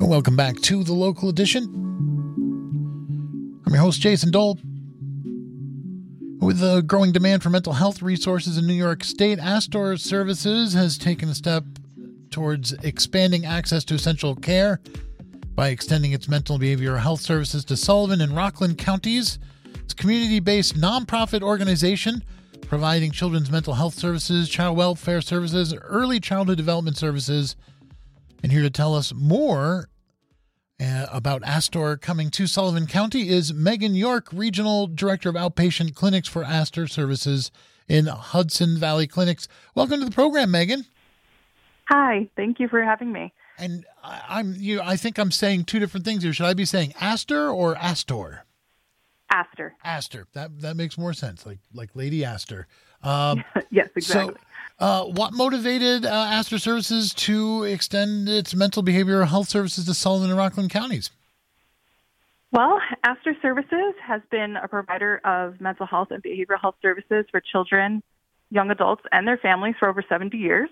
Welcome back to the local edition. I'm your host, Jason Dole. With the growing demand for mental health resources in New York State, Astor Services has taken a step towards expanding access to essential care by extending its mental and behavioral health services to Sullivan and Rockland counties. It's a community based nonprofit organization providing children's mental health services, child welfare services, early childhood development services. And here to tell us more uh, about Astor coming to Sullivan County is Megan York, Regional Director of Outpatient Clinics for Astor Services in Hudson Valley Clinics. Welcome to the program, Megan. Hi, thank you for having me. And I, am you. I think I'm saying two different things here. Should I be saying Astor or Astor? Astor. Astor. That that makes more sense. Like like Lady Astor. Um, yes, exactly. So, uh, what motivated uh, Astor Services to extend its mental behavioral health services to Sullivan and Rockland counties? Well, Astor Services has been a provider of mental health and behavioral health services for children, young adults, and their families for over 70 years.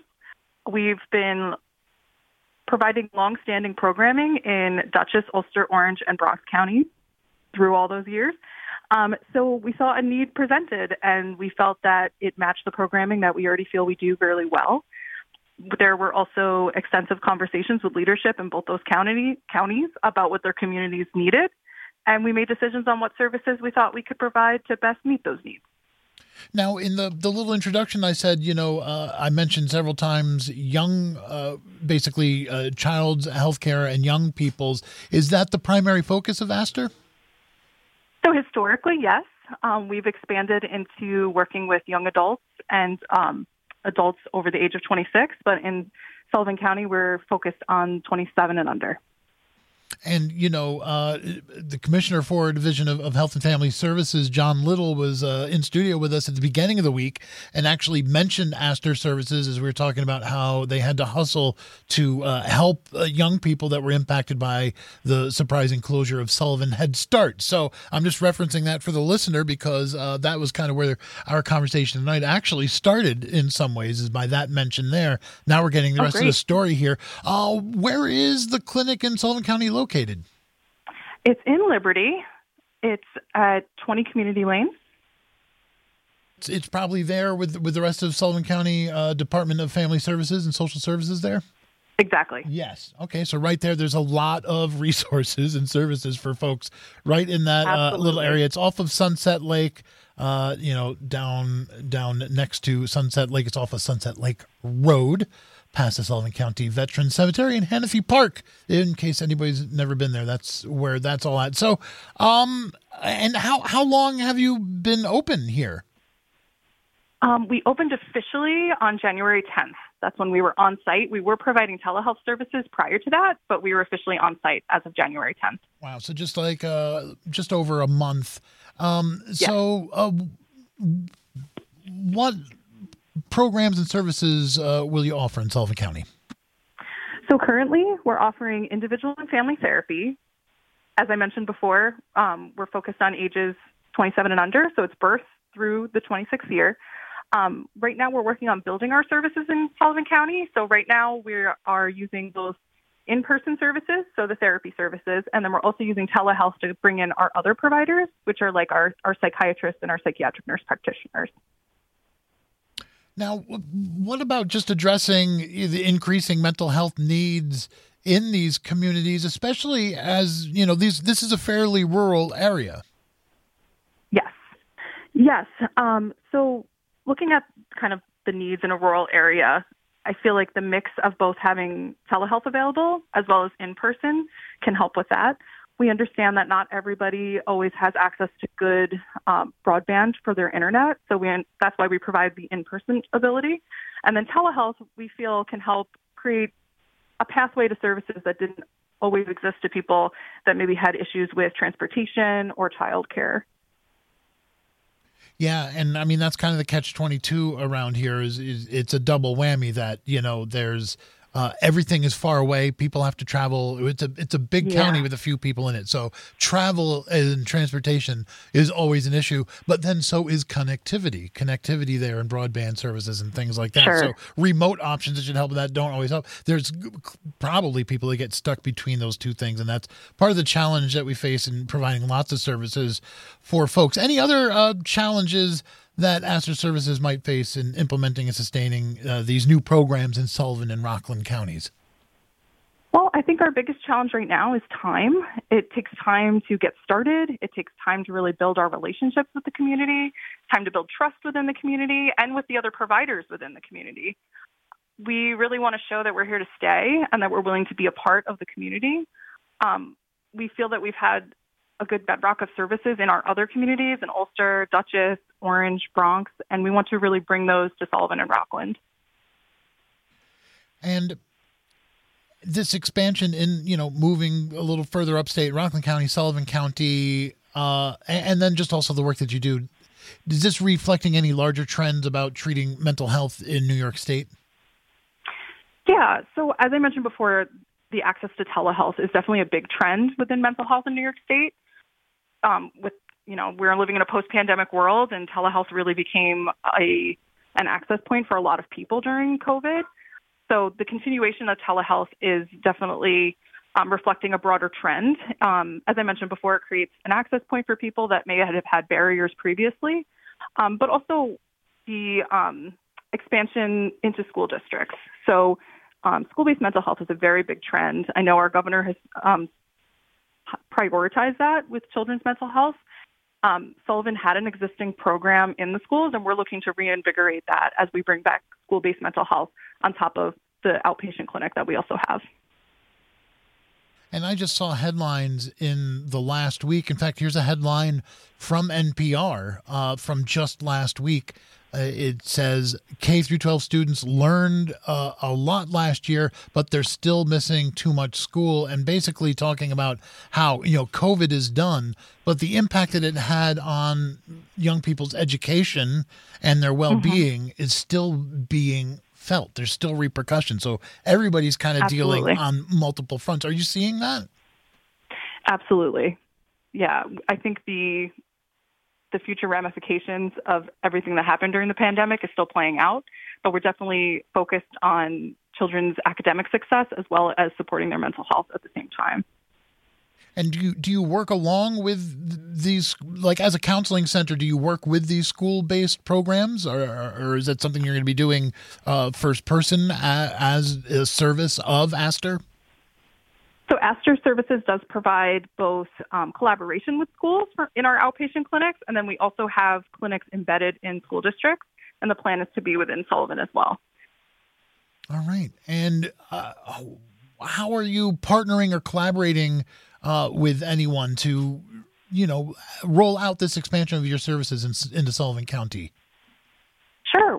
We've been providing long-standing programming in Dutchess, Ulster, Orange, and Bronx counties through all those years. Um, so we saw a need presented, and we felt that it matched the programming that we already feel we do really well. There were also extensive conversations with leadership in both those county, counties about what their communities needed, and we made decisions on what services we thought we could provide to best meet those needs. Now, in the the little introduction, I said, you know, uh, I mentioned several times young, uh, basically, uh, child's healthcare and young people's. Is that the primary focus of Astor? So historically, yes, um, we've expanded into working with young adults and um, adults over the age of 26. But in Sullivan County, we're focused on 27 and under. And you know, uh, the commissioner for Division of, of, Health and Family Services, John Liddle, was uh, in studio with us at the beginning of the week and actually mentioned Astor Services as we were talking about how they had to hustle to uh, help uh, young people that were impacted by the surprising closure of Sullivan Head Start. So I'm just referencing that for the listener because uh, that was kind of where our conversation tonight actually started in some ways, is by that mention there. Now we're getting the oh, rest great. of the story here. Uh, where is the clinic in Sullivan County located? Located? It's in Liberty. It's at 20 Community Lane. It's, it's probably there with with the rest of Sullivan County uh, Department of Family Services and Social Services there. Exactly. Yes. Okay. So right there, there's a lot of resources and services for folks right in that uh, little area. It's off of Sunset Lake. Uh, you know, down down next to Sunset Lake. It's off of Sunset Lake Road past the Sullivan County Veteran Cemetery in Hanofee Park. In case anybody's never been there, that's where that's all at. So, um, and how how long have you been open here? Um, we opened officially on January 10th. That's when we were on site. We were providing telehealth services prior to that, but we were officially on site as of January 10th. Wow! So just like uh, just over a month. Um, so, uh, what programs and services uh, will you offer in Sullivan County? So currently, we're offering individual and family therapy. As I mentioned before, um, we're focused on ages 27 and under, so it's birth through the 26th year. Um, right now, we're working on building our services in Sullivan County. So right now, we are using both in-person services, so the therapy services, and then we're also using telehealth to bring in our other providers, which are like our, our psychiatrists and our psychiatric nurse practitioners. Now, what about just addressing the increasing mental health needs in these communities, especially as you know these this is a fairly rural area? Yes, yes. Um, so, looking at kind of the needs in a rural area, I feel like the mix of both having telehealth available as well as in person can help with that we understand that not everybody always has access to good um, broadband for their internet. So we, that's why we provide the in-person ability. And then telehealth, we feel, can help create a pathway to services that didn't always exist to people that maybe had issues with transportation or childcare. Yeah, and I mean that's kind of the catch twenty two around here is, is it's a double whammy that you know there's uh, everything is far away. People have to travel. It's a it's a big Yeah. county with a few people in it, so travel and transportation is always an issue. But then so is connectivity, connectivity there and broadband services and things like that. Sure. So remote options that should help with that don't always help. There's probably people that get stuck between those two things, and that's part of the challenge that we face in providing lots of services for folks. Any other uh, challenges? That Astor Services might face in implementing and sustaining uh, these new programs in Sullivan and Rockland counties. Well, I think our biggest challenge right now is time. It takes time to get started. It takes time to really build our relationships with the community, time to build trust within the community and with the other providers within the community. We really want to show that we're here to stay and that we're willing to be a part of the community. Um, we feel that we've had a good bedrock of services in our other communities in Ulster, Dutchess, Orange, Bronx, and we want to really bring those to Sullivan and Rockland. And this expansion in, you know, moving a little further upstate, Rockland County, Sullivan County, uh, and then just also the work that you do, is this reflecting any larger trends about treating mental health in New York State? Yeah. So as I mentioned before, the access to telehealth is definitely a big trend within mental health in New York State. Um, with you know, we're living in a post-pandemic world, and telehealth really became a an access point for a lot of people during COVID. So the continuation of telehealth is definitely um, reflecting a broader trend. Um, as I mentioned before, it creates an access point for people that may have had barriers previously, um, but also the um, expansion into school districts. So um, school-based mental health is a very big trend. I know our governor has prioritized that with children's mental health. Um, Sullivan had an existing program in the schools, and we're looking to reinvigorate that as we bring back school-based mental health on top of the outpatient clinic that we also have. And I just saw headlines in the last week. In fact, here's a headline from NPR uh, from just last week. Uh, it says K through 12 students learned uh, a lot last year, but they're still missing too much school. And basically talking about how you know COVID is done, but the impact that it had on young people's education and their well-being is still being felt. There's still repercussions. So everybody's kind of dealing on multiple fronts. Are you seeing that? Absolutely. Yeah, I think the the future ramifications of everything that happened during the pandemic is still playing out, but we're definitely focused on children's academic success as well as supporting their mental health at the same time. And do you do you work along with these like as a counseling center? Do you work with these school based programs, or, or is that something you're going to be doing uh, first person as a service of Astor? So Astor Services does provide both um, collaboration with schools for, in our outpatient clinics, and then we also have clinics embedded in school districts, and the plan is to be within Sullivan as well. All right. And uh, how are you partnering or collaborating uh, with anyone to, you know, roll out this expansion of your services in, into Sullivan County?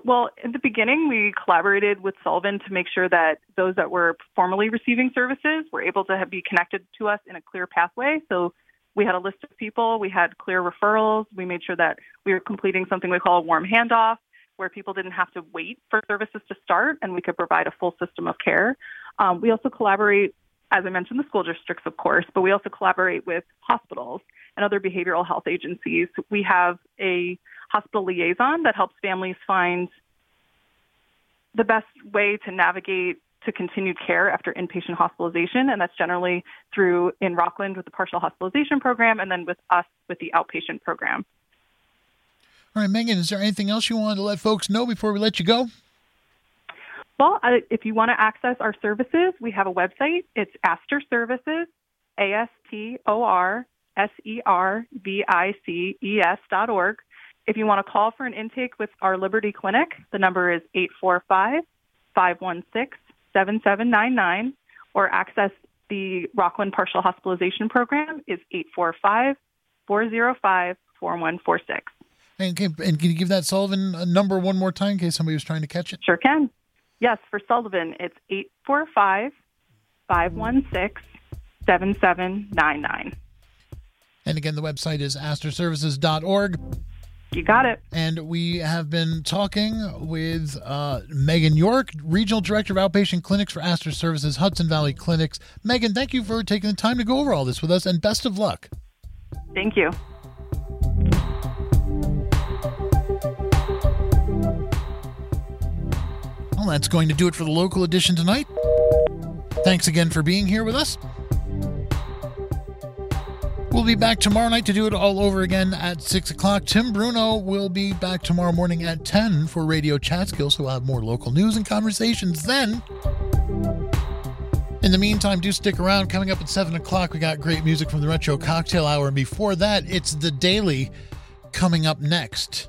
Well, in the beginning, we collaborated with Sullivan to make sure that those that were formally receiving services were able to have, be connected to us in a clear pathway. So we had a list of people, we had clear referrals, we made sure that we were completing something we call a warm handoff, where people didn't have to wait for services to start and we could provide a full system of care. Um, we also collaborate, as I mentioned, the school districts, of course, but we also collaborate with hospitals and other behavioral health agencies. We have a hospital liaison that helps families find the best way to navigate to continued care after inpatient hospitalization, and that's generally through in Rockland with the partial hospitalization program, and then with us with the outpatient program. All right, Megan, is there anything else you wanted to let folks know before we let you go? Well, uh, if you want to access our services, we have a website. It's Astor Services, A S T O R S E R V I C E S dot org. If you want to call for an intake with our Liberty Clinic, the number is 845 516 7799, or access the Rockland Partial Hospitalization Program is 845 405 4146. And can, and can you give that Sullivan uh, number one more time in case somebody was trying to catch it? Sure can. Yes, for Sullivan, it's 845 516 7799. And again, the website is astorservices.org. You got it. And we have been talking with uh, Megan York, Regional Director of Outpatient Clinics for Astor Services, Hudson Valley Clinics. Megan, thank you for taking the time to go over all this with us, and best of luck. Thank you. Well, that's going to do it for the local edition tonight. Thanks again for being here with us. We'll be back tomorrow night to do it all over again at 6 o'clock. Tim Bruno will be back tomorrow morning at 10 for Radio Catskills, so we'll have more local news and conversations then. In the meantime, do stick around. Coming up at 7 o'clock, we got great music from the Retro Cocktail Hour. And before that, it's The Daily coming up next.